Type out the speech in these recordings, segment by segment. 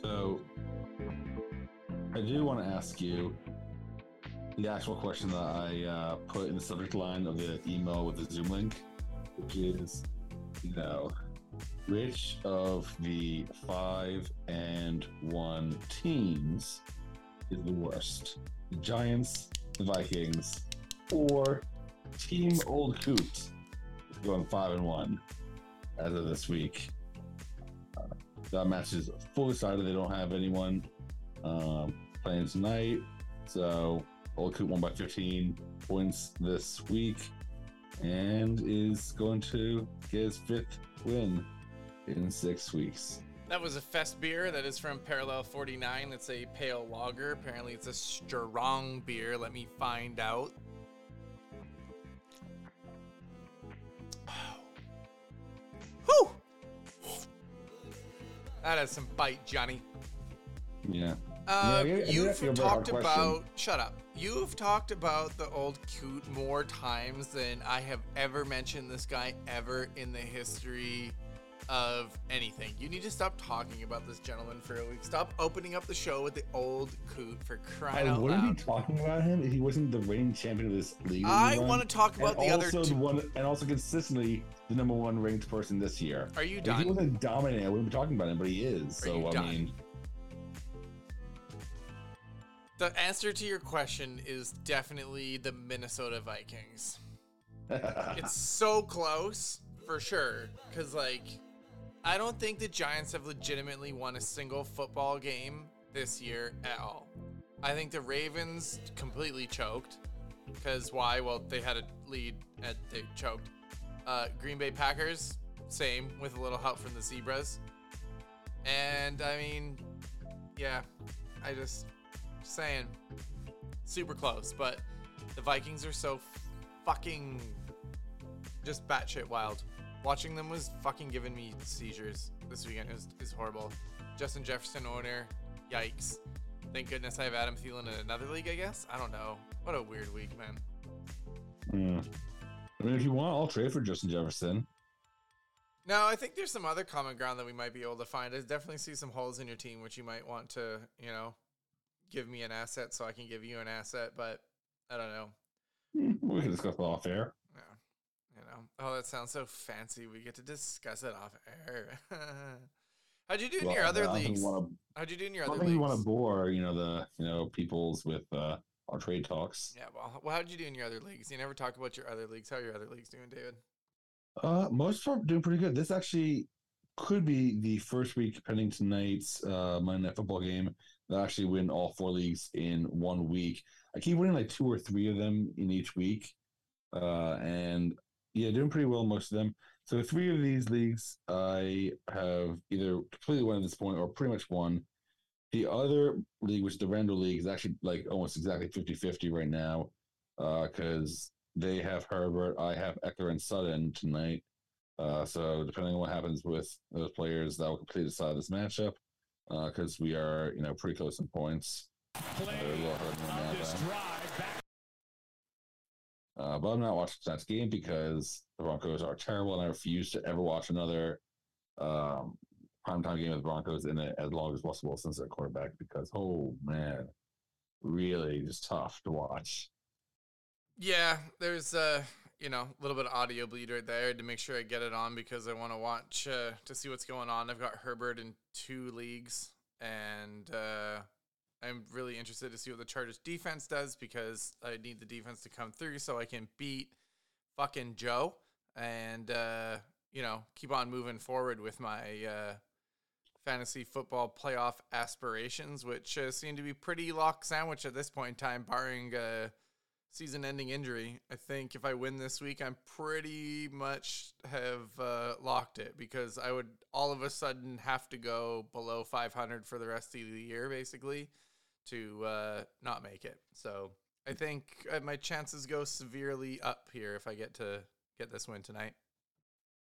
So, I do want to ask you the actual question that I uh, put in the subject line of the email with the Zoom link, which is, you know, which of the five and one teams is the worst? The Giants, the Vikings, or Team Old Coot going five and one as of this week? That match is fully decided. They don't have anyone um, playing tonight, so Old won by 15 points this week and is going to get his fifth win in six weeks. That was a fest beer that is from Parallel 49. It's a pale lager. Apparently, it's a strong beer. Let me find out. That has some bite, Johnny. Yeah. Uh, Yeah, you've that's a very hard talked about. Shut up. You've talked about the old coot more times than I have ever mentioned this guy ever in the history of anything. You need to stop talking about this gentleman for a week. Stop opening up the show with the old coot for crying I out wouldn't loud. be talking about him if he wasn't the reigning champion of this league. I want to talk about and the other two. the one, and also consistently the number one ranked person this year. Are you If he wasn't dominant, I wouldn't be talking about him, but he is. Are so I done? mean, The answer to your question is definitely the Minnesota Vikings. it's so close for sure because like i don't think the giants have legitimately won a single football game this year at all. I think the ravens completely choked because why? Well they had a lead and they choked. Uh, green bay packers same with a little help from the zebras. And i mean yeah i just saying. Super close but the vikings are so fucking just batshit wild. Watching them was fucking giving me seizures this weekend. It was, it was horrible. Justin Jefferson owner, yikes. Thank goodness I have Adam Thielen in another league, I guess. I don't know. What a weird week, man. hmm. I mean, if you want, I'll trade for Justin Jefferson. No, I think there's some other common ground that we might be able to find. I definitely see some holes in your team, which you might want to, you know, give me an asset so I can give you an asset. But I don't know. Hmm, We can discuss off air. You. Oh, that sounds so fancy. We get to discuss it off air. How'd you do in your other I leagues? wanna- How'd you do in your I don't other think leagues? we want to bore, you know, the you know peoples with uh, our trade talks. Yeah, well, well, how'd you do in your other leagues? You never talk about your other leagues. How are your other leagues doing, David? Uh, most are doing pretty good. This actually could be the first week, pending tonight's uh, Monday Night Football game, that actually win all four leagues in one week. I keep winning like two or three of them in each week, uh, and yeah, doing pretty well most of them. So three of these leagues, I have either completely won at this point or pretty much won. The other league, which is the Randall League, is actually like almost exactly 50-50 right now, because they have Herbert, I have Ekeler and Sutton tonight. Uh, so depending on what happens with those players, that will completely decide this matchup. Because we are, you know, pretty close in points. Play They're Uh, but I'm not watching tonight's game because the Broncos are terrible, and I refuse to ever watch another um, primetime game of the Broncos in it as long as possible since they're quarterback. Because oh man, really just tough to watch. Yeah, there's uh, you know, a little bit of audio bleed right there to make sure I get it on because I want to watch uh, to see what's going on. I've got Herbert in two leagues, and uh, I'm really interested to see what the Chargers defense does because I need the defense to come through so I can beat fucking Joe and uh, you know keep on moving forward with my uh, fantasy football playoff aspirations, which uh, seem to be pretty lock sandwich at this point in time, barring. a season-ending injury. I think if I win this week, I'm pretty much have uh, locked it because I would all of a sudden have to go below 500 for the rest of the year, basically, to uh, not make it. So I think uh, my chances go severely up here if I get to get this win tonight.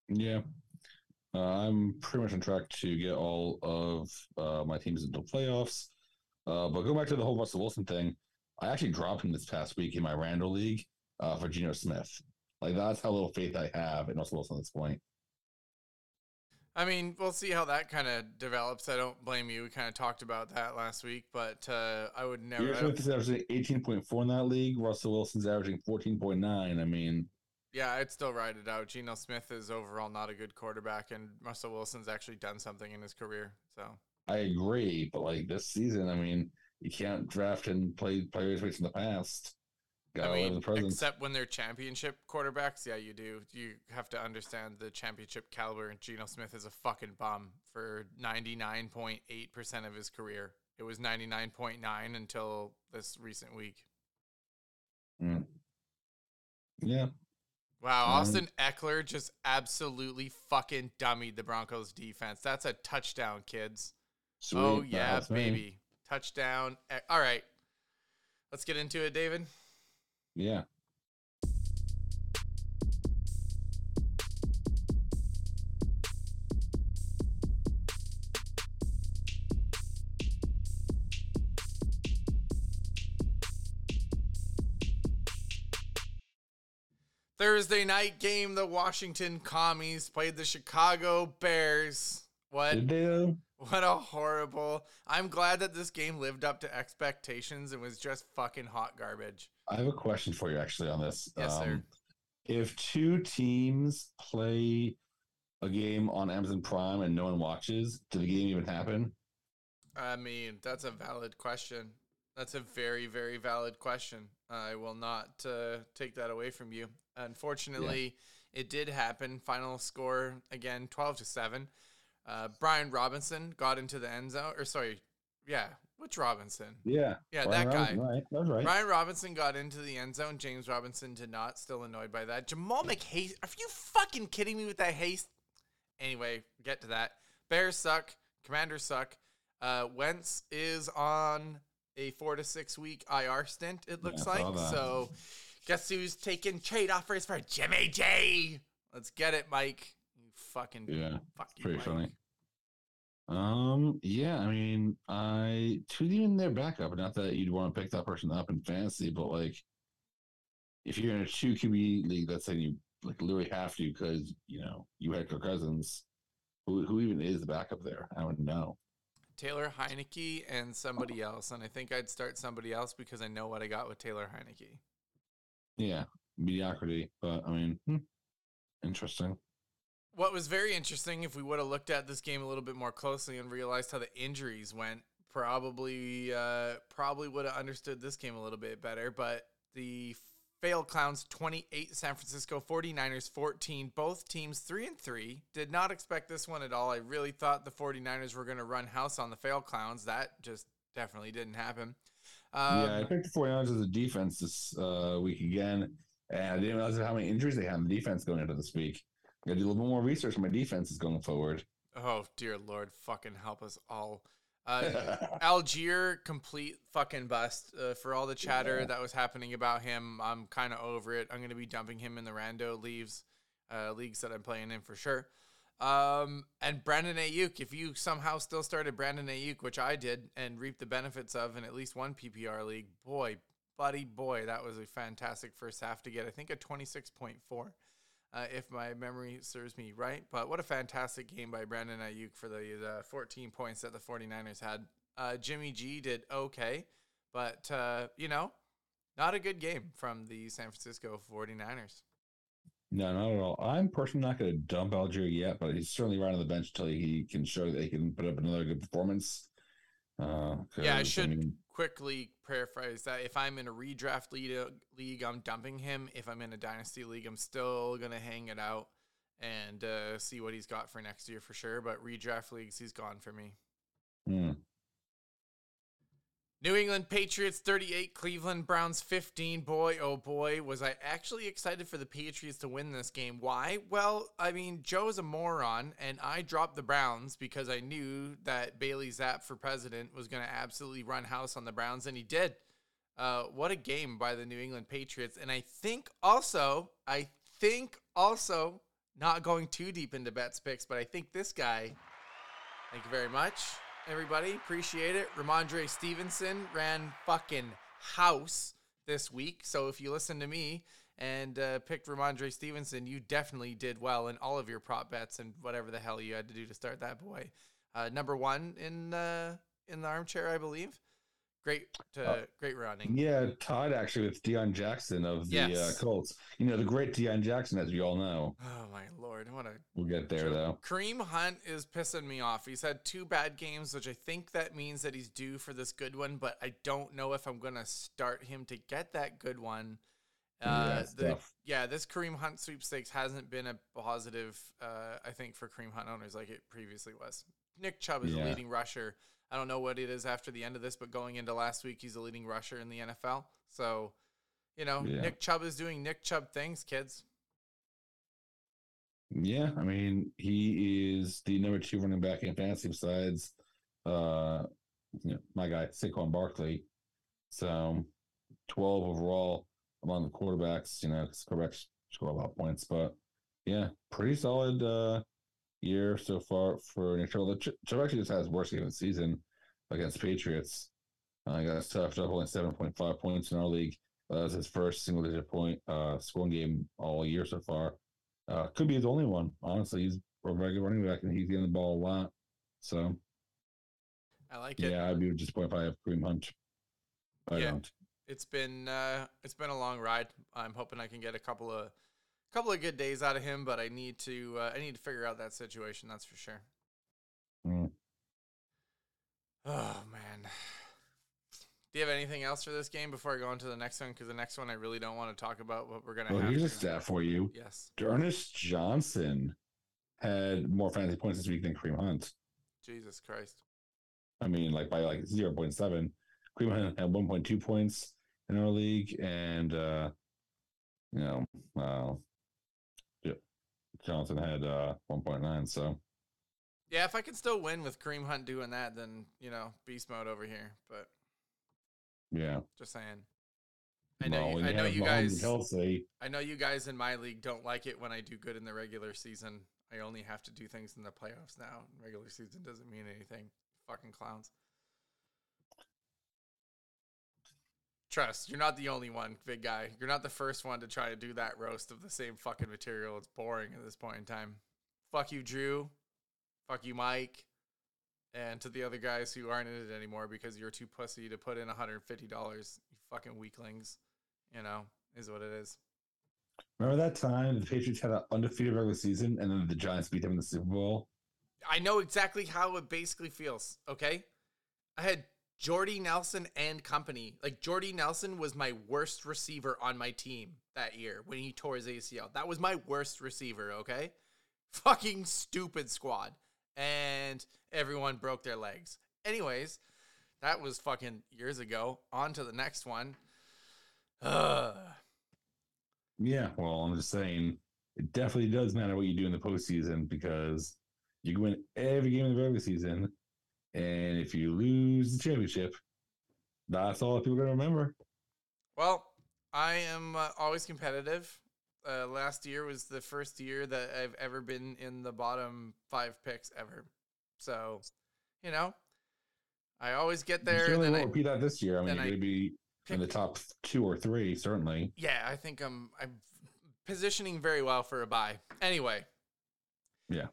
Yeah. Uh, I'm pretty much on track to get all of uh, my teams into playoffs. Uh, but go back to the whole Russell Wilson thing. I actually dropped him this past week in my Randall League uh, for Geno Smith. Like, that's how little faith I have in Russell Wilson at this point. I mean, we'll see how that kind of develops. I don't blame you. We kind of talked about that last week, but uh, I would never. Your I don't- Smith is averaging 18.4 in that league. Russell Wilson's averaging 14.9. I mean, yeah, I'd still ride it out. Geno Smith is overall not a good quarterback, and Russell Wilson's actually done something in his career. So I agree, but like this season, I mean, you can't draft and play players based in the past. I mean, except when they're championship quarterbacks, yeah, you do. You have to understand the championship caliber, Geno Smith is a fucking bum for ninety nine point eight percent of his career. It was ninety nine point nine until this recent week. Mm. Yeah, Wow, Um, Austin Ekeler just absolutely fucking dummied the Broncos defense. That's a touchdown, kids. sweet. oh yeah, me. baby, touchdown. E- All right, let's get into it, David. Yeah. Thursday night game, the Washington Commies played the Chicago Bears. What Did they though? What a horrible. I'm glad that this game lived up to expectations and was just fucking hot garbage. I have a question for you actually on this. Um, Yes, sir. If two teams play a game on Amazon Prime and no one watches, did the game even happen? I mean, that's a valid question. That's a very, very valid question. I will not uh, take that away from you. Unfortunately, it did happen. Final score again, twelve to seven. Uh, Brian Robinson got into the end zone, or sorry, yeah, which Robinson? Yeah. Yeah, Brian that guy. Right. That was right. Brian Robinson got into the end zone. James Robinson did not. Still annoyed by that. Jamal McHaste. Are you fucking kidding me with that haste? Anyway, get to that. Bears suck. Commanders suck. Uh, Wentz is on a four to six week IR stint. It looks Yeah, like. So, guess who's taking trade offers for Jimmy G? Let's get it, Mike. Fucking Yeah. fuck you, Pretty Mike. funny. Um, yeah, I mean, I choose even their backup. Not that you'd want to pick that person up in fantasy, but like, if you're in a two QB league, that's saying you like literally have to because you know you had Kirk Cousins. Who who even is the backup there? I don't know. Taylor Heinicke and somebody else, and I think I'd start somebody else because I know what I got with Taylor Heinicke. Yeah, mediocrity, but I mean, hmm, interesting. What was very interesting, if we would have looked at this game a little bit more closely and realized how the injuries went, probably uh, probably would have understood this game a little bit better. But the fail clowns 28, San Francisco 49ers 14, both teams 3 and 3. Did not expect this one at all. I really thought the 49ers were going to run house on the fail clowns. That just definitely didn't happen. Um, yeah, I picked the 49ers as a defense this uh, week again, and I didn't realize how many injuries they had in the defense going into this week. Got to do a little bit more research on my defenses going forward. Oh dear lord, fucking help us all. Uh, Allgeier, complete fucking bust. Uh, for all the chatter Yeah. that was happening about him, I'm kind of over it. I'm going to be dumping him in the rando leaves, uh, leagues that I'm playing in for sure. Um, and Brandon Aiyuk, if you somehow still started Brandon Aiyuk, which I did, and reaped the benefits of in at least one PPR league, boy, buddy, boy, that was a fantastic first half to get. I think a 26.4 uh, if my memory serves me right. But what a fantastic game by Brandon Aiyuk for the, the 14 points that the 49ers had. Uh, Jimmy G did okay, but, uh, you know, not a good game from the San Francisco 49ers. No, not at all. I'm personally not going to dump Allgeier yet, but he's certainly right on the bench until he can show that he can put up another good performance. Uh, Yeah, I should mean, quickly paraphrase that. If I'm in a redraft league, league, I'm dumping him. If I'm in a dynasty league, I'm still going to hang it out and uh, see what he's got for next year for sure. But redraft leagues, he's gone for me. hmm. New England Patriots 38, Cleveland Browns 15. Boy, oh boy, was I actually excited for the Patriots to win this game. Why? Well, I mean, Joe's a moron, and I dropped the Browns because I knew that Bailey Zappe for president was going to absolutely run house on the Browns, and he did. Uh, what a game by the New England Patriots. And I think also, I think also, not going too deep into bets picks, but I think this guy, thank you very much everybody. Appreciate it. Rhamondre Stevenson ran fucking house this week. So if you listen to me and uh, picked Rhamondre Stevenson, you definitely did well in all of your prop bets and whatever the hell you had to do to start that boy. Uh, number one in uh, in the armchair, I believe. Great, uh, great running. Yeah, tied actually with Deon Jackson of the uh, Colts. You know the great Deon Jackson, as we all know. Oh my lord, what a We'll get there though. Kareem Hunt is pissing me off. He's had two bad games, which I think that means that he's due for this good one, but I don't know if I'm going to start him to get that good one. Yeah, Uh, it's the, yeah, this Kareem Hunt sweepstakes hasn't been a positive, uh, I think, for Kareem Hunt owners like it previously was. Nick Chubb is Yeah. leading rusher. I don't know what it is after the end of this, but going into last week, he's a leading rusher in the NFL. So, you know, Yeah. Nick Chubb is doing Nick Chubb things, kids. Yeah, I mean he is the number two running back in fantasy besides uh you know, my guy Saquon Barkley. So twelve overall among the quarterbacks, you know, 'cause quarterbacks score a lot of points, but yeah, pretty solid uh year so far for Nick Chubb. Ch- actually just has his worst game of the season against Patriots. Uh, I got stuffed up only seven point five points in our league. Uh, that was his first single digit point uh scoring game all year so far. Uh, could be his only one. Honestly, he's a regular running back and he's getting the ball a lot. So I like it. yeah, I'd be disappointed if I have Kareem Hunt. I Yeah. don't. it's been uh, it's been a long ride. I'm hoping I can get a couple of couple of good days out of him, but I need to uh, I need to figure out that situation. That's for sure. Mm. Oh man. Do you have anything else for this game before I go on to the next one? Because the next one I really don't want to talk about what we're gonna Well, have. here's a to. stat for you. Yes, Ernest Johnson had more fantasy points this week than Kareem Hunt. Jesus Christ. I mean, like by like zero point seven. Kareem Hunt had one point two points in our league, and uh, you know, uh, yeah, Johnson had uh one point nine. So Yeah, if I can still win with Kareem Hunt doing that, then you know beast mode over here. But yeah, just saying. I know. Well, you, I know you guys. Kelsey. I know you guys in my league don't like it when I do good in the regular season. I only have to do things in the playoffs now. Regular season doesn't mean anything. Fucking clowns. Trust, you're not the only one, big guy. You're not the first one to try to do that roast of the same fucking material. It's boring at this point in time. Fuck you, Drew. Fuck you, Mike. And to the other guys who aren't in it anymore because you're too pussy to put in $150, you fucking weaklings. You know, is what it is. Remember that time the Patriots had an undefeated regular season, and then the Giants beat them in the Super Bowl. I know exactly how it basically feels. Okay, I had Jordy Nelson and company. Like Jordy Nelson was my worst receiver on my team that year when he tore his ACL. That was my worst receiver. Okay, fucking stupid squad, and everyone broke their legs. Anyways, that was fucking years ago. On to the next one. Ugh. Yeah, well, I'm just saying it definitely does matter what you do in the postseason because you can win every game in the regular season, and if you lose the championship, that's all people are gonna remember. Well, I am uh, always competitive. Uh, last year was the first year that I've ever been in the bottom five picks ever. So, you know, I always get You there. certainly and won't I repeat that this year. I mean, you're be in the top two or three, certainly. yeah, I think I'm I'm positioning very well for a buy. Anyway. Yeah.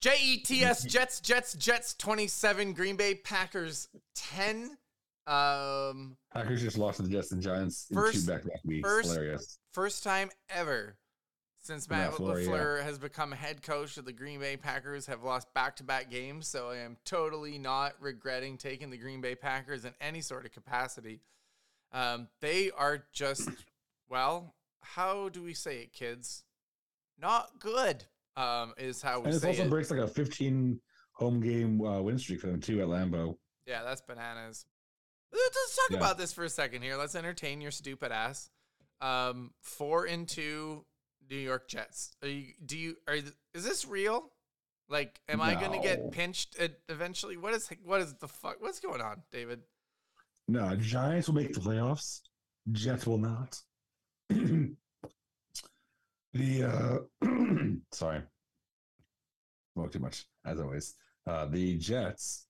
J E T S Jets Jets Jets 27 Green Bay Packers 10 um Packers just lost to the Jets and Giants in First- two back-to-back weeks. first- Hilarious. first time ever since Matt Matt LaFleur, LaFleur yeah. has become head coach of the Green Bay Packers have lost back-to-back games, so I am totally not regretting taking the Green Bay Packers in any sort of capacity. Um, they are just well, how do we say it, kids? Not good. Um, is how we And it say also it. breaks like a 15 home game uh, win streak for them too at Lambeau. Yeah, that's bananas. Let's talk Yeah. about this for a second here. Let's entertain your stupid ass. Um, four and two New York Jets. Are you, do you are is this real? Like, am I going to get pinched at eventually? What is what is the fuck? What's going on, David? No, Giants will make the playoffs. Jets will not. the uh sorry. Spoke too much, as always. Uh the Jets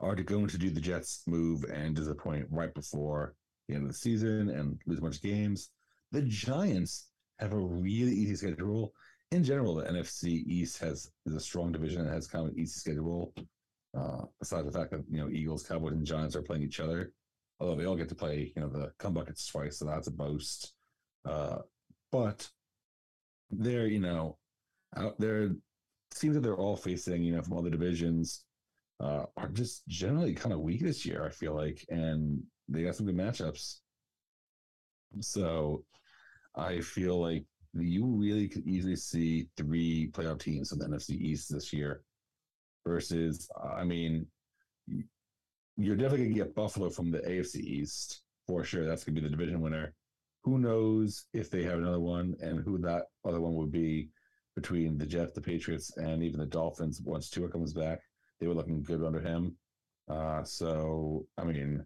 are going to do the Jets move and disappoint right before the end of the season and lose a bunch of games. the Giants have a really easy schedule. In general, the NFC East has is a strong division and has kind of an easy schedule. Uh, aside the fact that you know Eagles, Cowboys, and Giants are playing each other, although they all get to play you know the come buckets twice, so that's a boast. Uh, but they're you know out there seems that they're all facing you know from other divisions uh, are just generally kind of weak this year. I feel like, and they got some good matchups. So I feel like you really could easily see three playoff teams in the NFC East this year. Versus, I mean, you're definitely gonna get Buffalo from the AFC East for sure. That's gonna be the division winner. Who knows if they have another one and who that other one would be between the Jets, the Patriots, and even the Dolphins once Tua comes back. They were looking good under him. Uh, so, I mean,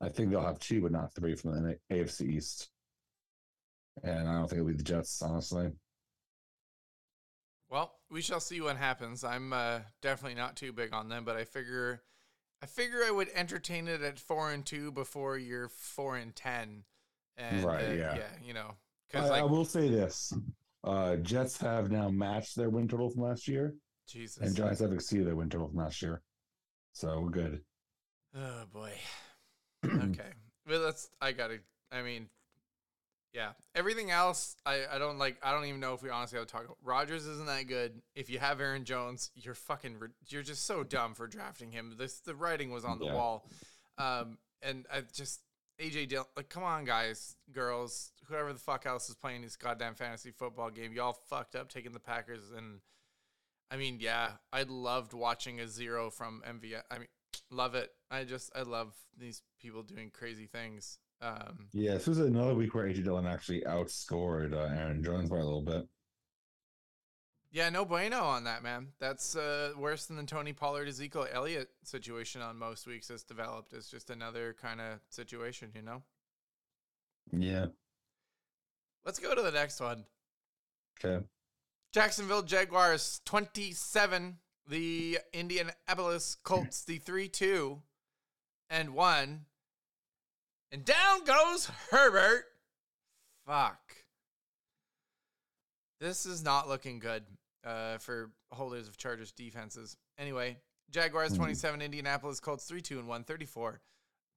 I think they'll have two, but not three from the AFC East. And I don't think it'll be the Jets, honestly. Well, we shall see what happens. I'm uh, definitely not too big on them, but I figure, I figure I would entertain it at four and two before you're four and ten. And, right? Uh, yeah. Yeah. You know, because I, like, I, will say this: uh, Jets have now matched their win total from last year. Jesus. And Giants have exceeded their win total from last year, so we're good. Oh boy. okay. Well, that's I gotta. I mean, yeah. Everything else, I, I don't like. I don't even know if we honestly have to talk. About. Rodgers isn't that good. If you have Aaron Jones, you're fucking. You're just so dumb for drafting him. This the writing was on the yeah. wall, um, and I just AJ Dillon. Like, come on, guys, girls, whoever the fuck else is playing this goddamn fantasy football game, y'all fucked up taking the Packers. And I mean, yeah, I loved watching a zero from MVS. I mean, love it. I just I love these people doing crazy things. Um, yeah, this was another week where AJ Dillon actually outscored uh, Aaron Jones by a little bit. Yeah, no bueno on that, man. That's uh, worse than the Tony Pollard Ezekiel Elliott situation on most weeks has developed. It's just another kind of situation, you know? Yeah. Let's go to the next one. Okay. Jacksonville Jaguars 27, the Indianapolis Colts the 3 2 and 1. And down goes Herbert. Fuck. This is not looking good uh, for holders of Chargers defenses. Anyway, Jaguars hmm. 27, Indianapolis Colts 3 2 and 1, 34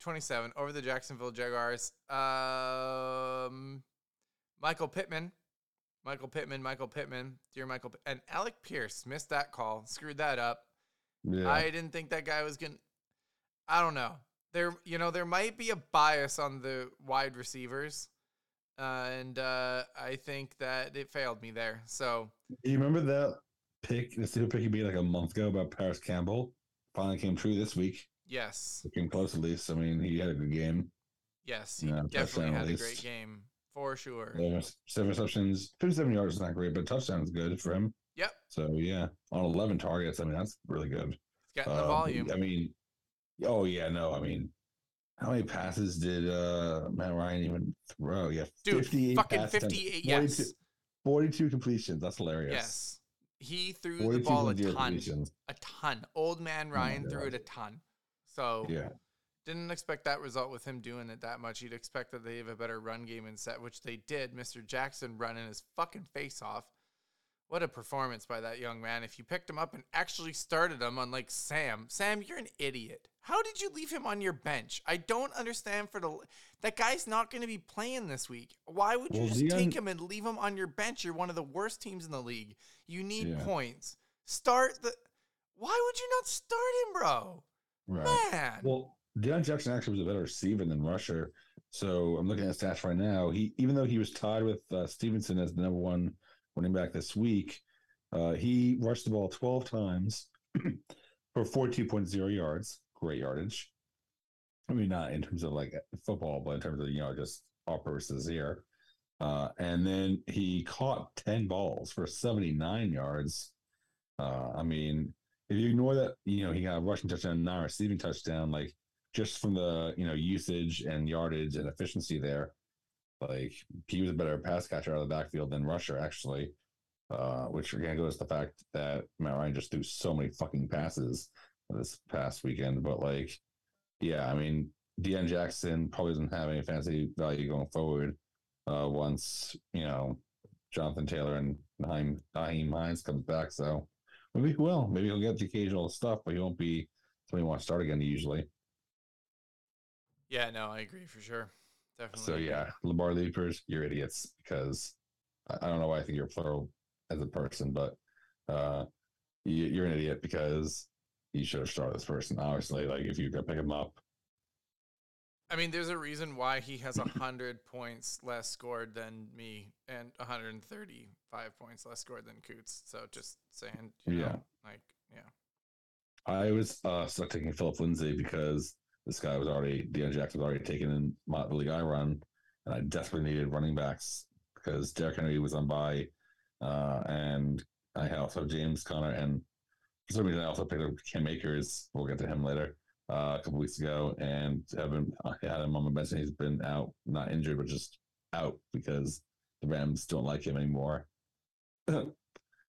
27 over the Jacksonville Jaguars. Um, Michael Pittman. Michael Pittman, Michael Pittman, dear Michael, and Alec Pierce missed that call, screwed that up. Yeah. I didn't think that guy was gonna. I don't know. There, you know, there might be a bias on the wide receivers, uh, and uh, I think that it failed me there. So you remember that pick, the stupid pick you made like a month ago about Parris Campbell? Finally came true this week. Yes, it came close at least. I mean, he had a good game. Yes, he yeah, definitely had a great game for sure. Yeah, seven receptions, fifty-seven yards is not great, but touchdown is good for him. Yep. So yeah, on eleven targets, I mean that's really good. Getting the um, volume. I mean, oh yeah, no, I mean how many passes did uh, Matt Ryan even throw? Yeah, Dude, 58 fucking 58, 42, yes. 42 completions. That's hilarious. Yes. He threw the ball a ton. A ton. Old man oh Ryan oh threw it a ton. So yeah. Didn't expect that result with him doing it that much. You'd expect that they have a better run game and set, which they did. Mr. Jackson running his fucking face off. What a performance by that young man. If you picked him up and actually started him, unlike Sam, Sam, you're an idiot. How did you leave him on your bench? I don't understand for the that guy's not going to be playing this week. Why would you well, just take him and leave him on your bench? You're one of the worst teams in the league. You need yeah. points. Start the Why would you not start him, bro? Right. Man. Well, Deon Jackson actually was a better receiver than rusher. So I'm looking at stats right now. He even though he was tied with uh, Stevenson as the number one running back this week. Uh, he rushed the ball 12 times for 42.0 yards. Great yardage. I mean, not in terms of like football, but in terms of, you know, just all purposes here. Uh, and then he caught 10 balls for 79 yards. Uh, I mean, if you ignore that, you know, he got a rushing touchdown, not receiving touchdown, like just from the, you know, usage and yardage and efficiency there, like he was a better pass catcher out of the backfield than rusher, actually. Uh, which again goes to the fact that Matt Ryan just threw so many fucking passes this past weekend. But like, yeah, I mean, Deon Jackson probably doesn't have any fantasy value going forward. uh, once you know Jonathan Taylor and Nyheim, Nyheim Hines comes back. So maybe he will. Maybe he'll get the occasional stuff, but he won't be somebody who wants to start again usually. Yeah, no, I agree for sure. Definitely. So yeah, Lamar Leapers, you're idiots because I, I don't know why I think you're plural as a person, but uh, you, you're an idiot because you should have started this person. Obviously, like if you could pick him up, I mean, there's a reason why he has 100 points less scored than me and 135 points less scored than Coots. So just saying, you know, Yeah. like, yeah. I was uh, stuck taking Phillip Lindsay because this guy was already Deon Jackson was already taken in my, the league I run, and I desperately needed running backs because Derrick Henry was on by, uh, and I also have James Conner, and for some reason I also picked up Cam Akers. We'll get to him later. Uh, a couple weeks ago, and have been I had him on my bench, and he's been out, not injured, but just out because the Rams don't like him anymore.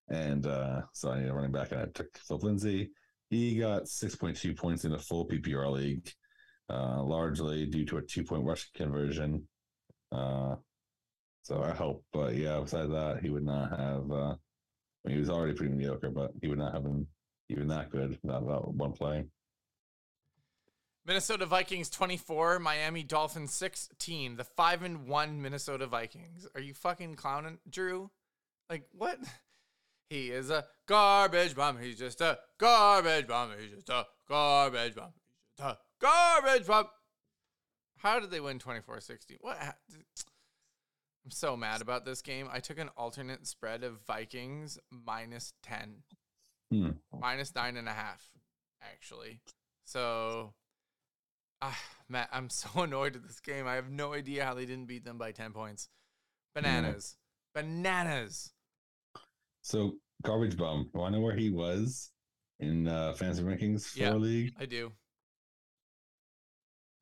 and uh, so I need a running back, and I took Phillip Lindsay. He got 6.2 points in a full PPR league, uh, largely due to a two point rush conversion. Uh, so I hope, but yeah, besides that, he would not have. Uh, I mean, he was already pretty mediocre, but he would not have been even that good without that one play. Minnesota Vikings 24, Miami Dolphins 16. The 5 and 1 Minnesota Vikings. Are you fucking clowning, Drew? Like, what? He is a garbage bomb. He's just a garbage bomb. He's just a garbage bomb. He's just a garbage bomb. How did they win 24 16? What? I'm so mad about this game. I took an alternate spread of Vikings minus 10, Hmm. minus nine and a half, actually. So, ah, Matt, I'm so annoyed at this game. I have no idea how they didn't beat them by 10 points. Bananas. Bananas. So garbage bum. Want to know where he was in uh, fantasy rankings for Yeah. league? I do.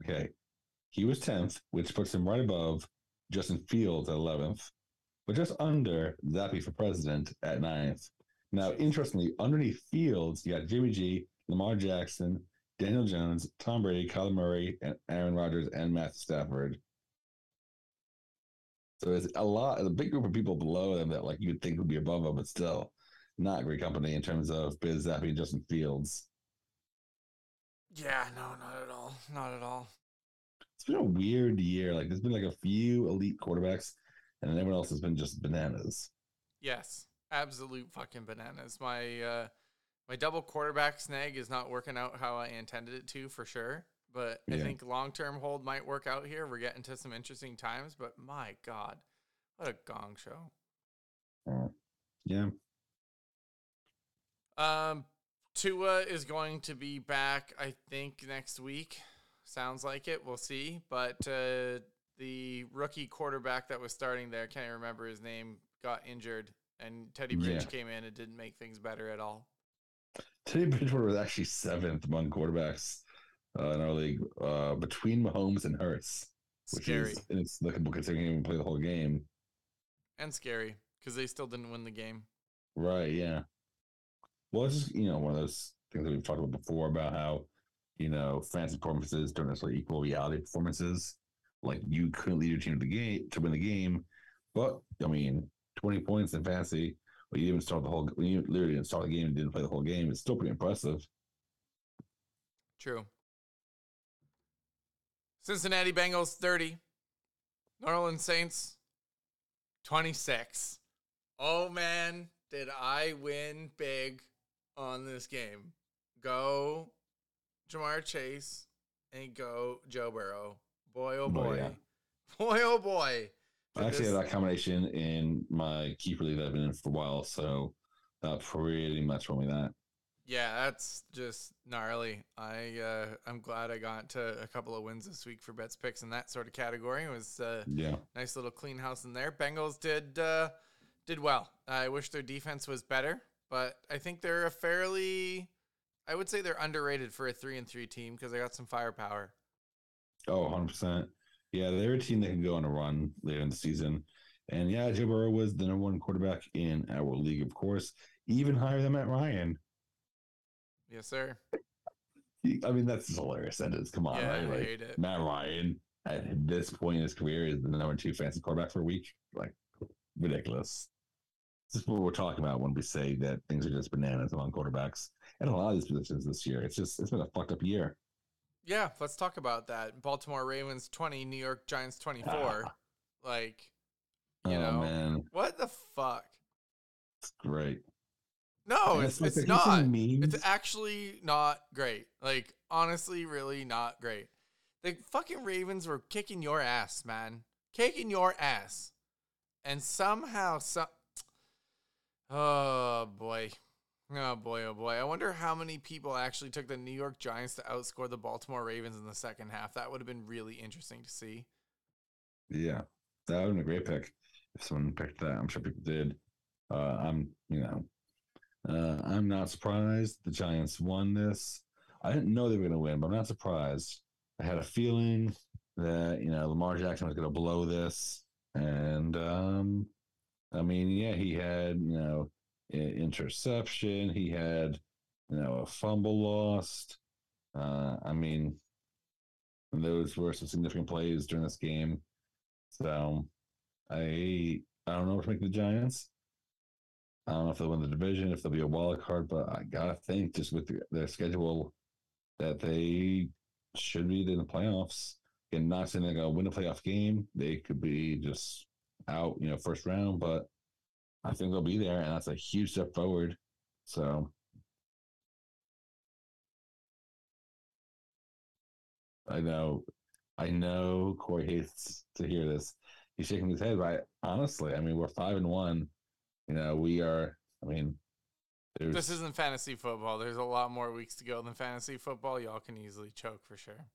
Okay, he was tenth, which puts him right above Justin Fields at eleventh, but just under Zappy for president at 9th. Now, interestingly, underneath Fields, you got Jimmy G, Lamar Jackson, Daniel Jones, Tom Brady, Kyler Murray, and Aaron Rodgers, and Matthew Stafford. So it's a lot, a big group of people below them that like you'd think would be above them, but still not great company in terms of Biz Zappy and Justin Fields. Yeah, no, not at. Not at all. It's been a weird year. Like there's been like a few elite quarterbacks, and then everyone else has been just bananas. Yes, absolute fucking bananas. My uh my double quarterback snag is not working out how I intended it to for sure. But I think long term hold might work out here. We're getting to some interesting times, but my God, what a gong show. Uh, yeah, Um Tua is going to be back, I think, next week. Sounds like it. We'll see. But uh the rookie quarterback that was starting there, can't remember his name, got injured and Teddy Bridge Yeah. came in and didn't make things better at all. Teddy Bridgewater was actually seventh among quarterbacks uh, in our league, uh, between Mahomes and Hurts, which Scary is inexplicable considering he didn't play the whole game. and scary because they still didn't win the game. Right? Yeah. Well, it's just you know one of those things that we've talked about before about how you know fantasy performances don't necessarily equal reality performances. Like you couldn't lead your team to the game to win the game, but I mean, twenty points in fantasy. When you didn't start the whole, you literally didn't start the game and didn't play the whole game, it's still pretty impressive. True. Cincinnati Bengals 30. New Orleans Saints 26. Oh man, did I win big on this game. Go Ja'Marr Chase and go Joe Burrow. Boy oh Oh, boy. yeah. Boy oh boy. I actually this- had that combination in my keeper league that I've been in for a while, so that pretty much won me that. Yeah, that's just gnarly. I uh, I'm glad I got to a couple of wins this week for bets picks in that sort of category. It was uh, Yeah. nice little clean house in there. Bengals did uh, did well. I wish their defense was better, but I think they're a fairly, I would say they're underrated for a three and three team because they got some firepower. Oh, 100%. Yeah, they're a team that can go on a run later in the season. And yeah, Joe Burrow was the number one quarterback in our league, of course, even higher than Matt Ryan. Yes, sir. I mean, that's hilarious sentence. Come on, yeah, right? I Like. Matt Ryan, at this point in his career is the number two fantasy quarterback for a week. Like ridiculous. This is what we're talking about when we say that things are just bananas among quarterbacks and a lot of these positions this year. It's just it's been a fucked up year. Yeah, let's talk about that. Baltimore Ravens 20, New York Giants 24. Ah. Like, you oh know, man, what the fuck? it's great. No, it's, it's not. It's actually not great. Like, honestly, really not great. The fucking Ravens were kicking your ass, man. Kicking your ass. And somehow, some. Oh, boy. Oh, boy, oh, boy. I wonder how many people actually took the New York Giants to outscore the Baltimore Ravens in the second half. That would have been really interesting to see. Yeah, that would have been a great pick if someone picked that. I'm sure people did. Uh, I'm, you know, uh, I'm not surprised the Giants won this. I didn't know they were going to win, but I'm not surprised. I had a feeling that you know Lamar Jackson was going to blow this, and um, I mean, yeah, he had you know interception, he had you know a fumble lost. Uh, I mean, those were some significant plays during this game. So I I don't know what to make the Giants. I don't know if they'll win the division, if they'll be a wild card, but I gotta think just with the, their schedule that they should be in the playoffs. And not saying they're gonna win a playoff game. They could be just out, you know, first round, but I think they'll be there, and that's a huge step forward. So I know, I know Corey hates to hear this. He's shaking his head, but I, honestly, I mean, we're five and one. You know, we are. I mean, there's, This isn't fantasy football. There's a lot more weeks to go than fantasy football. Y'all can easily choke for sure.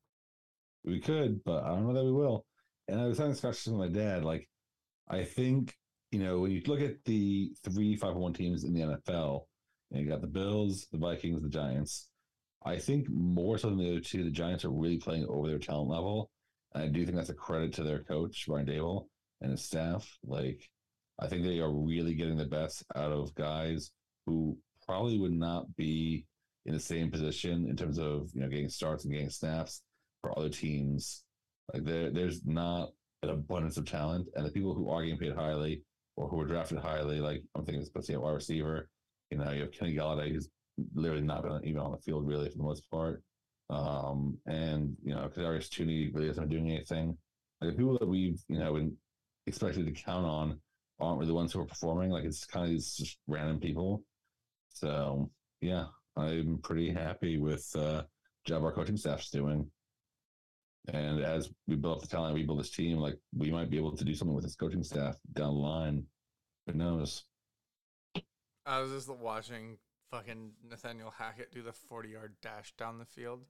we could, but I don't know that we will. And I was having this discussion with my dad. Like, I think you know when you look at the three five oh one teams in the NFL, and you got the Bills, the Vikings, the Giants. I think more so than the other two, the Giants are really playing over their talent level. And I do think that's a credit to their coach, Brian Daboll, and his staff. Like, I think they are really getting the best out of guys who probably would not be in the same position in terms of, you know, getting starts and getting snaps for other teams. Like, there, there's not an abundance of talent. And the people who are getting paid highly or who were drafted highly, like, I'm thinking, especially at wide receiver, you know, you have Kenny Golladay, who's literally not been even on the field really for the most part. Um, and you know, Kadarius Toney really hasn't been doing anything. Like the people that we've you know expected to count on aren't really the ones who are performing. Like it's kind of these just random people. So yeah, I'm pretty happy with uh job our coaching staff's doing. And as we build up the talent, we build this team, like we might be able to do something with this coaching staff down the line. Who knows? I was just watching fucking Nathaniel Hackett do the 40 yard dash down the field.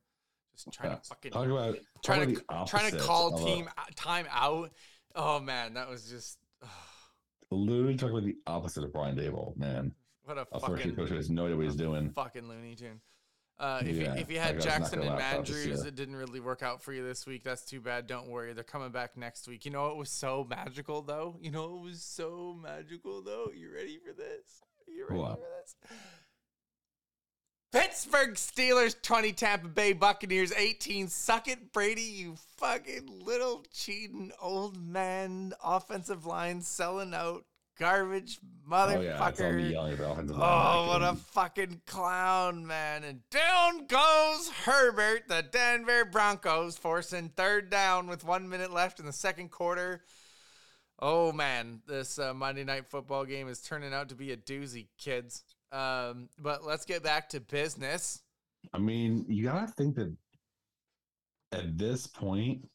Just trying Yeah. to uh, fucking Talk about trying to trying to call of a- team uh, time out. Oh man, that was just literally talk about the opposite of Brian Daboll, man. what a first fucking coach who has no idea what he's doing. fucking Looney Tune. Uh, if, Yeah, you, if you had Jackson and Andrews, it didn't really work out for you this week. That's too bad. Don't worry, they're coming back next week. You know it was so magical though. You know it was so magical though. You ready for this? You ready What? for this? Pittsburgh Steelers 20, Tampa Bay Buccaneers 18. Suck it, Brady, you fucking little cheating old man offensive line selling out garbage motherfucker. Oh yeah, it's all me yelling about offensive Oh, what a fucking clown, man. And down goes Herbert, the Denver Broncos, forcing third down with one minute left in the second quarter. Oh, man. This uh, Monday night football game is turning out to be a doozy, kids. Um, but let's get back to business. I mean, you gotta think that at this point,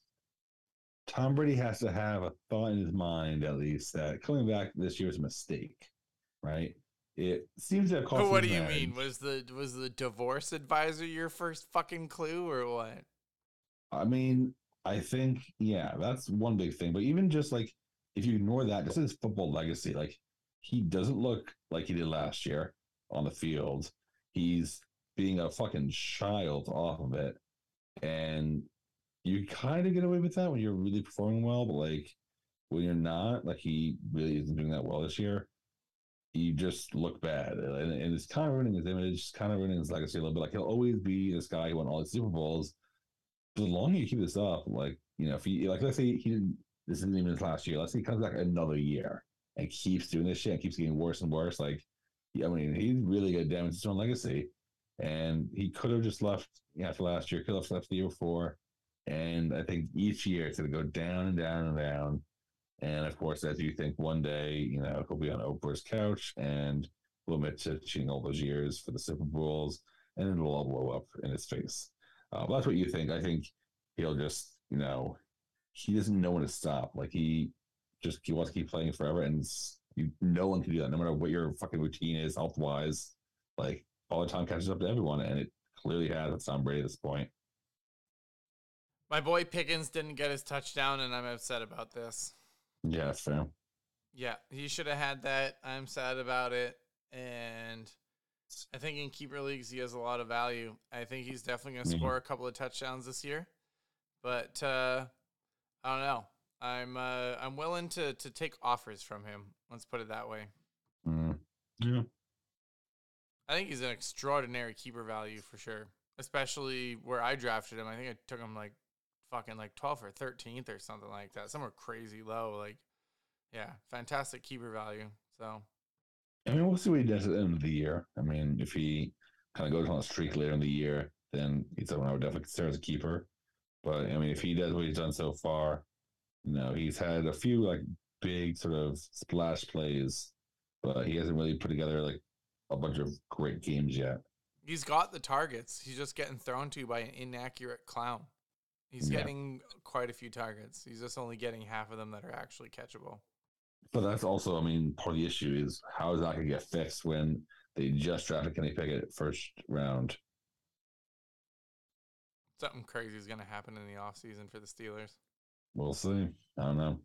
Tom Brady has to have a thought in his mind at least that coming back this year is a mistake, right? It seems to have cost. But what do you mean? Was the was the divorce advisor your first fucking clue or what? I mean, I think yeah, that's one big thing. But even just like if you ignore that, just his football legacy, like he doesn't look like he did last year on the field. He's being a fucking child off of it, and you kind of get away with that when you're really performing well. But like when you're not, like he really isn't doing that well this year. You just look bad, and, and it's kind of ruining his image, it's kind of ruining his legacy a little bit. Like he'll always be this guy who won all the Super Bowls, the longer you keep this up, like you know, if he like let's say he didn't this isn't even his last year. Let's say he comes back another year and keeps doing this shit and keeps getting worse and worse. Like, I mean, he's really going to damage his own legacy. And he could have just left after last year, could have left the year before. And I think each year it's going to go down and down and down. And of course, as you think one day, you know, he'll be on Oprah's couch and we'll admit to cheating all those years for the Super Bowls and it'll all blow up in his face. Uh, that's what you think. I think he'll just, you know, he doesn't know when to stop. Like he just he wants to keep playing forever, and you, no one can do that. No matter what your fucking routine is, health wise, like all the time catches up to everyone, and it clearly has with Tom Brady at this point. My boy Pickens didn't get his touchdown, and I'm upset about this. Yeah, fair. Yeah, he should have had that. I'm sad about it, and I think in keeper leagues he has a lot of value. I think he's definitely going to mm-hmm. score a couple of touchdowns this year, but uh, I don't know. I'm uh, I'm willing to to take offers from him. Let's put it that way. Mm. Yeah. I think he's an extraordinary keeper value for sure. Especially where I drafted him. I think I took him like fucking like 12th or 13th or something like that. Somewhere crazy low. Like, yeah, fantastic keeper value. So, I mean, we'll see what he does at the end of the year. I mean, if he kind of goes on a streak later in the year, then he's someone I would definitely consider as a keeper. But I mean, if he does what he's done so far, you know, he's had a few like big sort of splash plays, but he hasn't really put together like a bunch of great games yet. He's got the targets. He's just getting thrown to by an inaccurate clown. He's yeah. getting quite a few targets. He's just only getting half of them that are actually catchable. But that's also, I mean, part of the issue is how is that going to get fixed when they just drafted Kenny Pickett first round? Something crazy is going to happen in the offseason for the Steelers. We'll see. I don't know.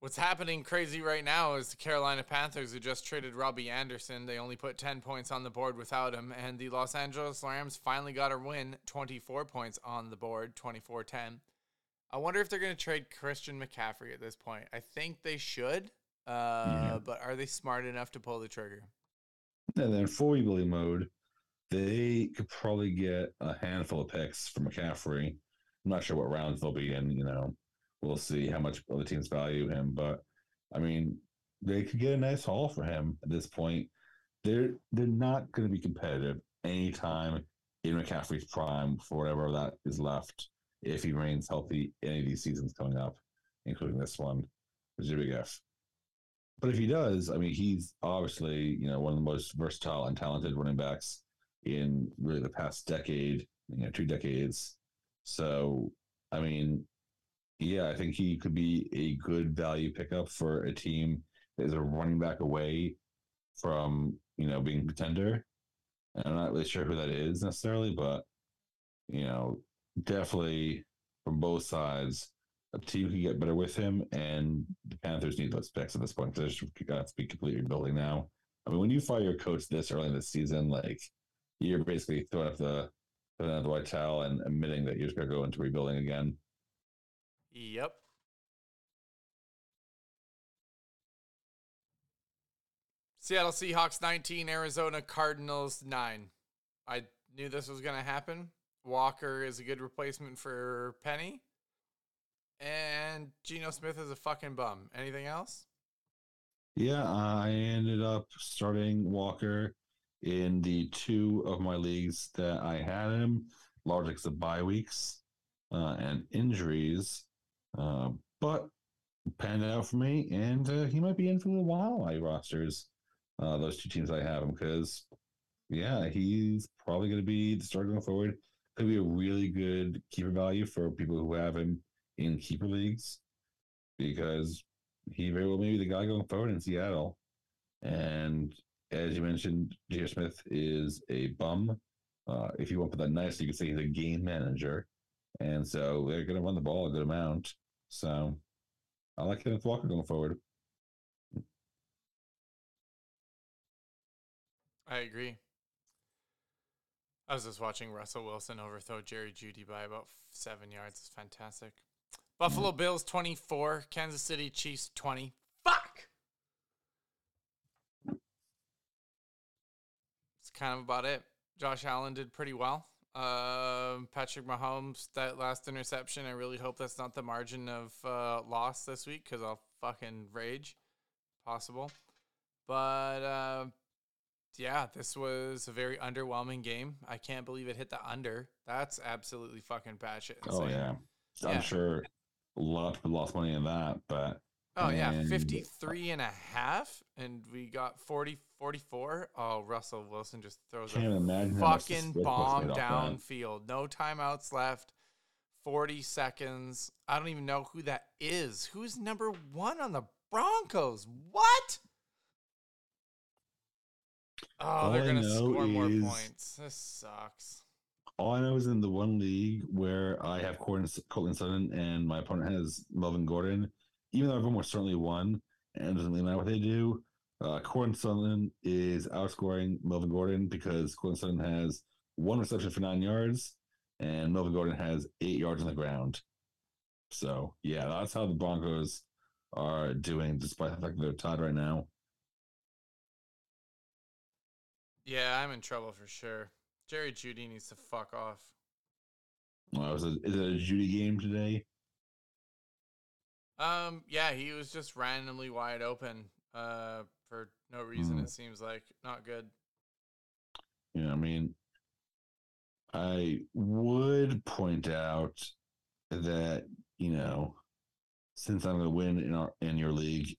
What's happening crazy right now is the Carolina Panthers who just traded Robbie Anderson. They only put 10 points on the board without him. And the Los Angeles Rams finally got a win 24 points on the board, 24 10. I wonder if they're going to trade Christian McCaffrey at this point. I think they should, uh, yeah. but are they smart enough to pull the trigger? And then for rebuilding mode, they could probably get a handful of picks for McCaffrey I'm not sure what rounds they'll be in. You know, we'll see how much other teams value him. But I mean, they could get a nice haul for him at this point. They're they're not going to be competitive anytime in McCaffrey's prime for whatever that is left if he remains healthy any of these seasons coming up, including this one, which is a big F. But if he does, I mean, he's obviously you know one of the most versatile and talented running backs in really the past decade, you know, two decades. So, I mean, yeah, I think he could be a good value pickup for a team that is a running back away from, you know, being contender. And I'm not really sure who that is necessarily, but, you know, definitely from both sides, a team can get better with him, and the Panthers need those picks at this point because they've got to be completely rebuilding now. I mean, when you fire your coach this early in the season, like you're basically throwing up the putting out the white towel and admitting that you're just going to go into rebuilding again. Yep. Seattle Seahawks 19, Arizona Cardinals 9. I knew this was going to happen. Walker is a good replacement for Penny. And Geno Smith is a fucking bum. Anything else? Yeah, I ended up starting Walker in the two of my leagues that I had him, largely because of bye weeks uh, and injuries. Uh, but panned out for me, and uh, he might be in for a while. My rosters, uh, those two teams I have him because, yeah, he's probably going to be the starter going forward. Could be a really good keeper value for people who have him in keeper leagues because he very well may be the guy going forward in Seattle. And as you mentioned, J. Smith is a bum. Uh, if you want to put that nicely, you could say he's a game manager. And so they're going to run the ball a good amount. So I like Kenneth Walker going forward. I agree. I was just watching Russell Wilson overthrow Jerry Jeudy by about seven yards. It's fantastic. Buffalo mm. Bills 24, Kansas City Chiefs 20. Fuck! It's kind of about it. Josh Allen did pretty well. Um, Patrick Mahomes, that last interception. I really hope that's not the margin of uh, loss this week because I'll fucking rage. Possible, but uh, yeah, this was a very underwhelming game. I can't believe it hit the under. That's absolutely fucking batshit. Oh insane. Yeah. I'm sure a lot of people lost money in that, but Oh yeah, And- 53 and a half and we got 40 44. Oh, Russell Wilson just throws a fucking bomb made off that. downfield. No timeouts left. 40 seconds. I don't even know who that is. Who's number 1 on the Broncos? What? Oh, All they're going to score more points. This sucks. all I know is in the one league where I have Courtland Sutton and my opponent has Melvin Gordon, even though everyone will certainly won, and it doesn't really matter what they do. Uh, Courtland Sutton is outscoring Melvin Gordon because Courtland Sutton has one reception for nine yards, and Melvin Gordon has eight yards on the ground. So yeah, that's how the Broncos are doing, despite the fact that they're tied right now. Yeah, I'm in trouble for sure. Jerry Jeudy needs to fuck off. Well, is it, is it a Jeudy game today? Um, yeah, he was just randomly wide open, uh, for no reason. Hmm. It seems like not good. You know, I mean, I would point out that you know, since I'm going to win in our in your league,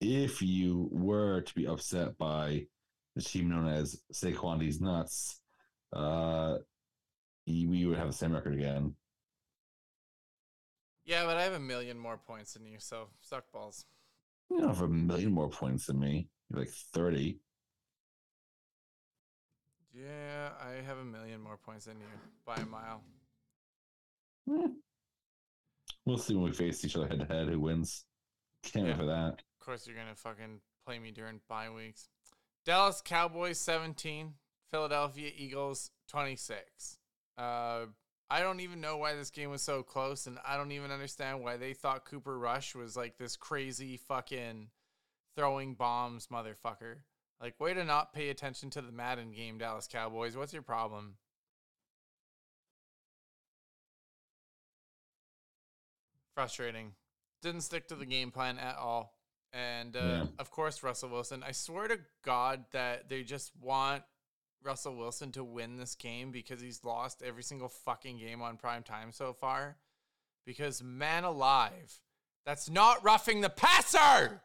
if you were to be upset by the team known as Saquon These Nuts, uh, we would have the same record again. Yeah, but I have a million more points than you, so suck balls. You don't have a million more points than me. You're like thirty. Yeah, I have a million more points than you by a mile. Hmm. We'll see when we face each other head to head who wins. Can't wait Yeah. for that. Of course, you're gonna fucking play me during bye weeks. Dallas Cowboys 17, Philadelphia Eagles 26. Uh, I don't even know why this game was so close, and I don't even understand why they thought Cooper Rush was like this crazy fucking throwing bombs motherfucker. Like, way to not pay attention to the Madden game, Dallas Cowboys. What's your problem? Frustrating. Didn't stick to the game plan at all. And uh, Yeah. of course, Russell Wilson. I swear to God that they just want Russell Wilson to win this game because he's lost every single fucking game on prime time so far. Because, man alive, that's not roughing the passer!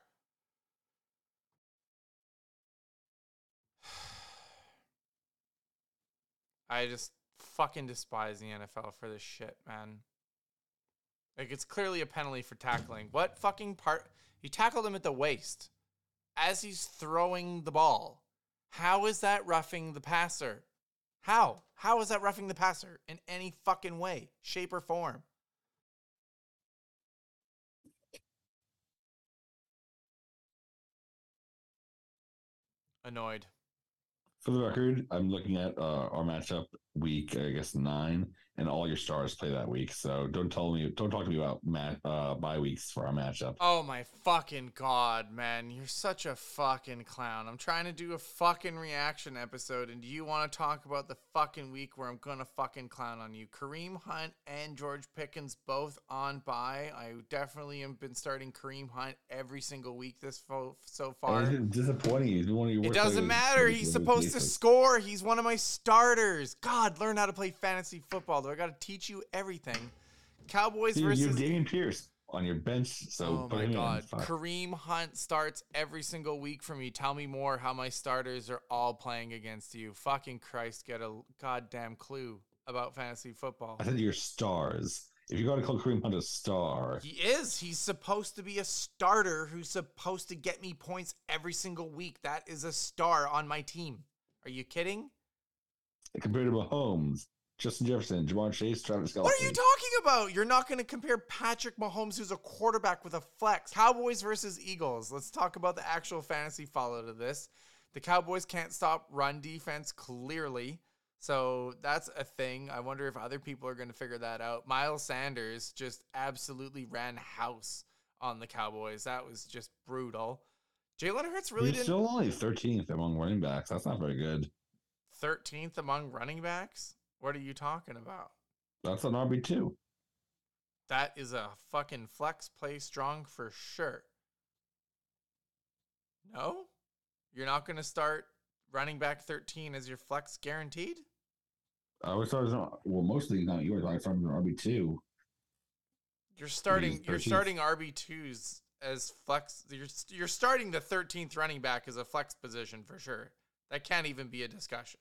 I just fucking despise the NFL for this shit, man. Like it's clearly a penalty for tackling. What fucking part? He tackled him at the waist as he's throwing the ball. How is that roughing the passer? How? How is that roughing the passer in any fucking way, shape, or form? Annoyed. For the record, I'm looking at uh, our matchup week, I guess nine, and all your stars play that week. So don't tell me, don't talk to me about mat, uh, bye weeks for our matchup. Oh my fucking god, man. You're such a fucking clown. I'm trying to do a fucking reaction episode, and do you want to talk about the fucking week where I'm gonna fucking clown on you? Kareem Hunt and George Pickens both on by. I definitely have been starting Kareem Hunt every single week this fo- so far. Disappointing. He's one of your It doesn't matter. He's supposed to score. He's one of my starters. God, learn how to play fantasy football. I got to teach you everything? Cowboys you versus have Dameon Pierce on your bench, so oh my god. Kareem Hunt starts every single week for me. Tell me more how my starters are all playing against you. Fucking Christ, get a goddamn clue about fantasy football. I said your stars. If you got to call Kareem Hunt a star, He is. He's supposed to be a starter who's supposed to get me points every single week. That is a star on my team. Are you kidding? compared to Mahomes, Justin Jefferson, Ja'Marr Chase, Travis Kelce. What are you talking about? You're not going to compare Patrick Mahomes, who's a quarterback with a flex. Cowboys versus Eagles. Let's talk about the actual fantasy follow to this. The Cowboys can't stop run defense clearly. So that's a thing. I wonder if other people are going to figure that out. Miles Sanders just absolutely ran house on the Cowboys. That was just brutal. Jalen Hurts really He's didn't. still only 13th among running backs. That's not very good. 13th among running backs? What are you talking about? That's an RB two. That is a fucking flex play strong for sure. No? You're not going to start running back 13 as your flex guaranteed? I was not, well, mostly not yours. I started an RB two. You're starting you're starting RB2s as flex you're you're starting the 13th running back as a flex position for sure. That can't even be a discussion.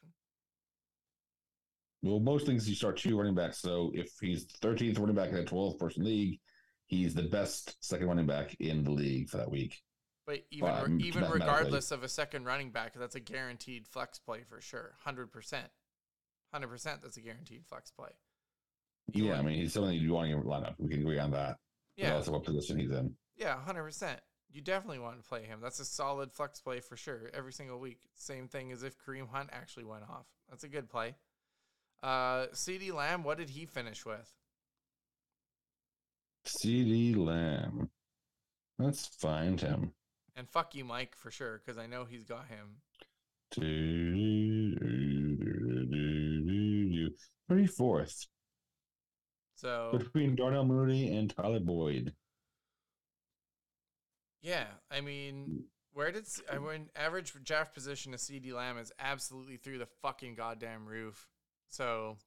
Well, most things you start two running backs. So if he's 13th running back in a 12 person league, he's the best second running back in the league for that week. But even Well, re- um, even regardless of a second running back, that's a guaranteed flex play for sure. 100%. 100% that's a guaranteed flex play. You yeah, I mean, he's something you want in your lineup. We can agree on that. Yeah. Of what position he's in. Yeah, hundred percent. You definitely want to play him. That's a solid flex play for sure. Every single week. Same thing as if Kareem Hunt actually went off. That's a good play. Uh, CeeDee Lamb, what did he finish with? CeeDee Lamb. Let's find him. And fuck you, Mike, for sure, because I know he's got him. 34th So between Darnell Mooney and Tyler Boyd. yeah, I mean, where did I mean average draft position of CeeDee Lamb is absolutely through the fucking goddamn roof. So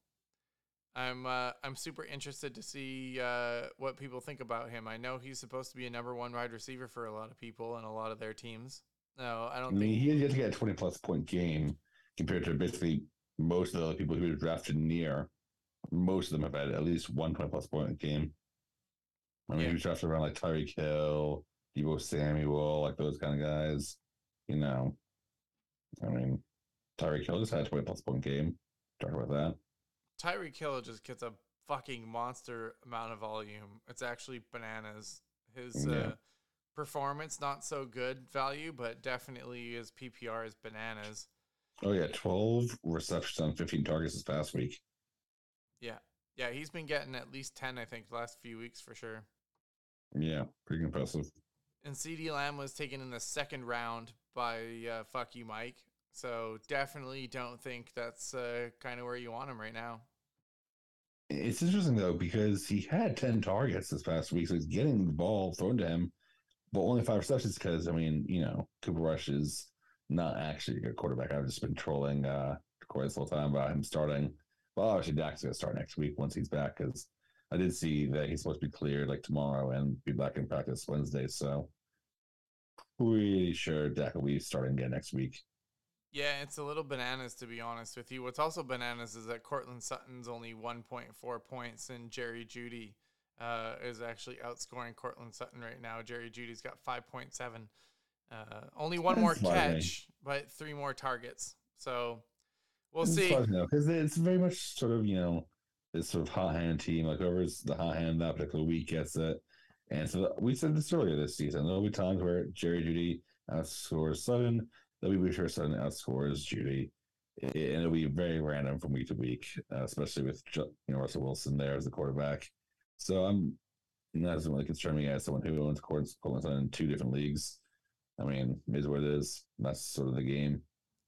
I'm uh, I'm super interested to see uh, what people think about him. I know he's supposed to be a number one wide receiver for a lot of people and a lot of their teams. No, I don't I mean, think. he has yet to get a 20 plus point game compared to basically most of the other people who were drafted near. Most of them have had at least one 20 plus point game. I mean, Yeah. he was drafted around like Tyreek Hill, Deebo Samuel, like those kind of guys. You know, I mean, Tyreek Hill just had a 20 plus point game. Talk about that. Tyreek Hill just gets a fucking monster amount of volume. It's actually bananas. His Yeah. uh, performance not so good value, but definitely his PPR is bananas. Oh, yeah, 12 receptions on 15 targets this past week. Yeah, yeah, he's been getting at least ten, I think, last few weeks for sure. Yeah, pretty impressive. And CeeDee Lamb was taken in the second round by uh, Fuck You Mike. So definitely don't think that's uh, kind of where you want him right now. It's interesting though because he had ten targets this past week, so he's getting the ball thrown to him, but only five receptions. Because I mean, you know, Cooper Rush is not actually a good quarterback. I've just been trolling uh Corey this whole time about him starting. Well, actually, Dak's gonna start next week once he's back because I did see that he's supposed to be cleared like tomorrow and be back in practice Wednesday. So pretty sure Dak will be starting again next week. Yeah, it's a little bananas to be honest with you. What's also bananas is that Courtland Sutton's only 1.4 points and Jerry Jeudy uh, is actually outscoring Courtland Sutton right now. Jerry Jeudy's got 5.7. Uh, only one more That's fine. catch, but three more targets. So we'll It's see. because it's very much sort of you know this sort of hot hand team. Like whoever's the hot hand that particular week gets it. And so we said this earlier this season. There'll be times where Jerry Jeudy outscores Sutton. There'll be where Sutton outscores Jeudy, and it'll be very random from week to week, uh, especially with you know Russell Wilson there as the quarterback. So I'm that doesn't really concern me as someone who owns Courtland Sutton in two different leagues. I mean, it is what it is. That's sort of the game.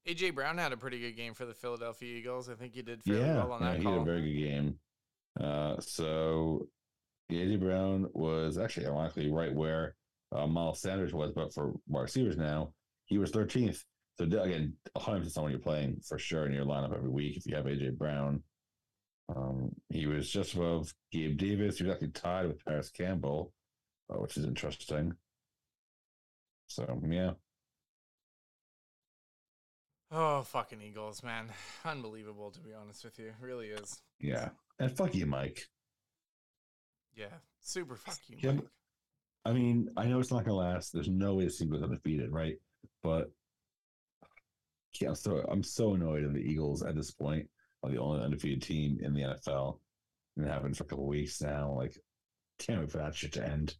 AJ Brown had a pretty good game for the Philadelphia Eagles. I think he did fairly yeah, well on that. yeah, he call. had a very good game. Uh, so AJ Brown was actually ironically right where uh, Miles Sanders was, but for wide receivers now, he was 13th. So again, 100 someone you're playing for sure in your lineup every week if you have AJ Brown. Um, he was just above Gabe Davis. He was actually tied with Parris Campbell, uh, which is interesting. So yeah, Oh, fucking Eagles, man. Unbelievable, to be honest with you. It really is. yeah, and fuck you, Mike. Yeah. Super fuck you, Yeah, Mike. I mean, I know it's not gonna last. There's no way this team goes undefeated, right? But yeah, so I'm so annoyed at the Eagles at this point are the only undefeated team in the NFL. And it happened for a couple weeks now. Like, can't wait for that shit to end.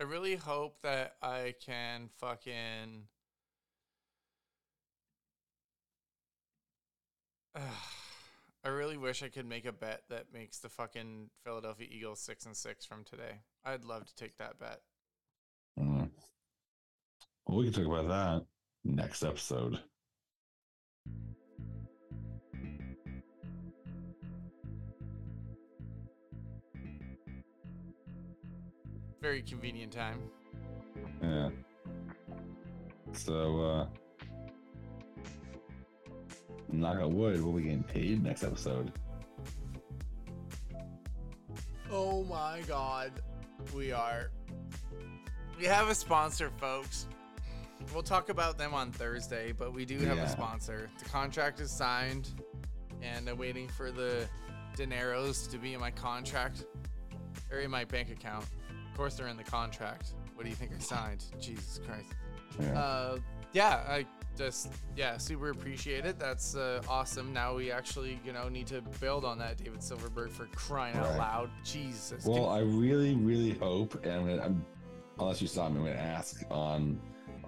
I really hope that I can fucking. I really wish I could make a bet that makes the fucking Philadelphia Eagles six and six from today. I'd love to take that bet. We can talk about that next episode. Very convenient time. Yeah. So, uh, knock on wood, we'll be getting paid next episode. Oh my god, we are. We have a sponsor, folks. We'll talk about them on Thursday, but we do have Yeah. a sponsor. The contract is signed, and I'm waiting for the dineros to be in my contract or in my bank account. Of course, they're in the contract. What do you think I signed? Jesus Christ. Yeah. Uh, yeah, I just yeah, super appreciate it. That's uh, awesome. Now we actually you know need to build on that, David Silverberg, for crying out loud. Jesus. well, I really, really hope, and I'm unless you saw me, I'm going to ask on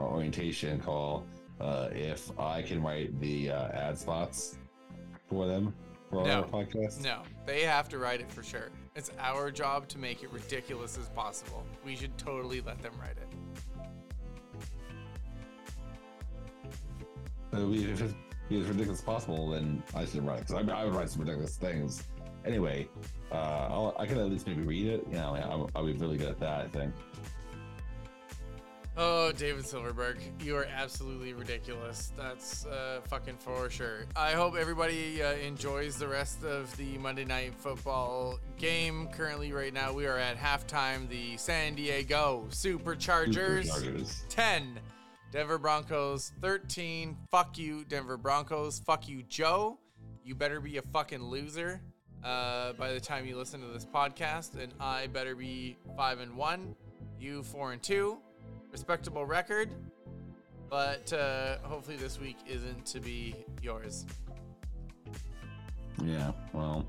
orientation call uh, if I can write the uh, ad spots for them for No. our podcast. No, they have to write it for sure. It's our job to make it ridiculous as possible. We should totally let them write it. Uh, If it's as ridiculous as possible, then I should write it. Because I, I would write some ridiculous things. Anyway, uh, I'll, I can at least maybe read it. You know, I'll, I'll be really good at that, I think. Oh, David Silverberg, you are absolutely ridiculous. That's uh, fucking for sure. I hope everybody uh, enjoys the rest of the Monday Night Football game. Currently, right now, we are at halftime. The San Diego Superchargers, Superchargers. 10, Denver Broncos 13. Fuck you, Denver Broncos. Fuck you, Joe. You better be a fucking loser uh, by the time you listen to this podcast, and I better be five and one. You four and two respectable record, but uh, hopefully this week isn't to be yours. Yeah, well,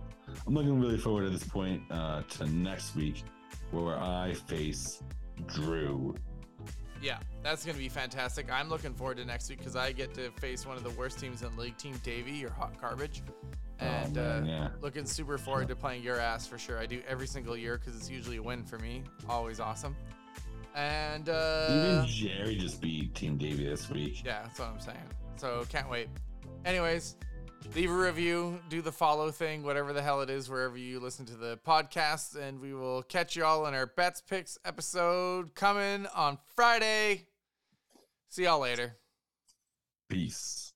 I'm looking really forward at this point uh, to next week where I face Drew. Yeah, that's going to be fantastic. I'm looking forward to next week because I get to face one of the worst teams in the league, Team Davy, your hot garbage. And oh, man, uh, yeah. looking super forward to playing your ass for sure. I do every single year because it's usually a win for me. Always awesome. And uh, Even Jerry just beat Team Davey this week. Yeah, that's what I'm saying. So can't wait. Anyways, leave a review, do the follow thing, whatever the hell it is, wherever you listen to the podcast, and we will catch you all in our bets picks episode coming on Friday. See y'all later. Peace.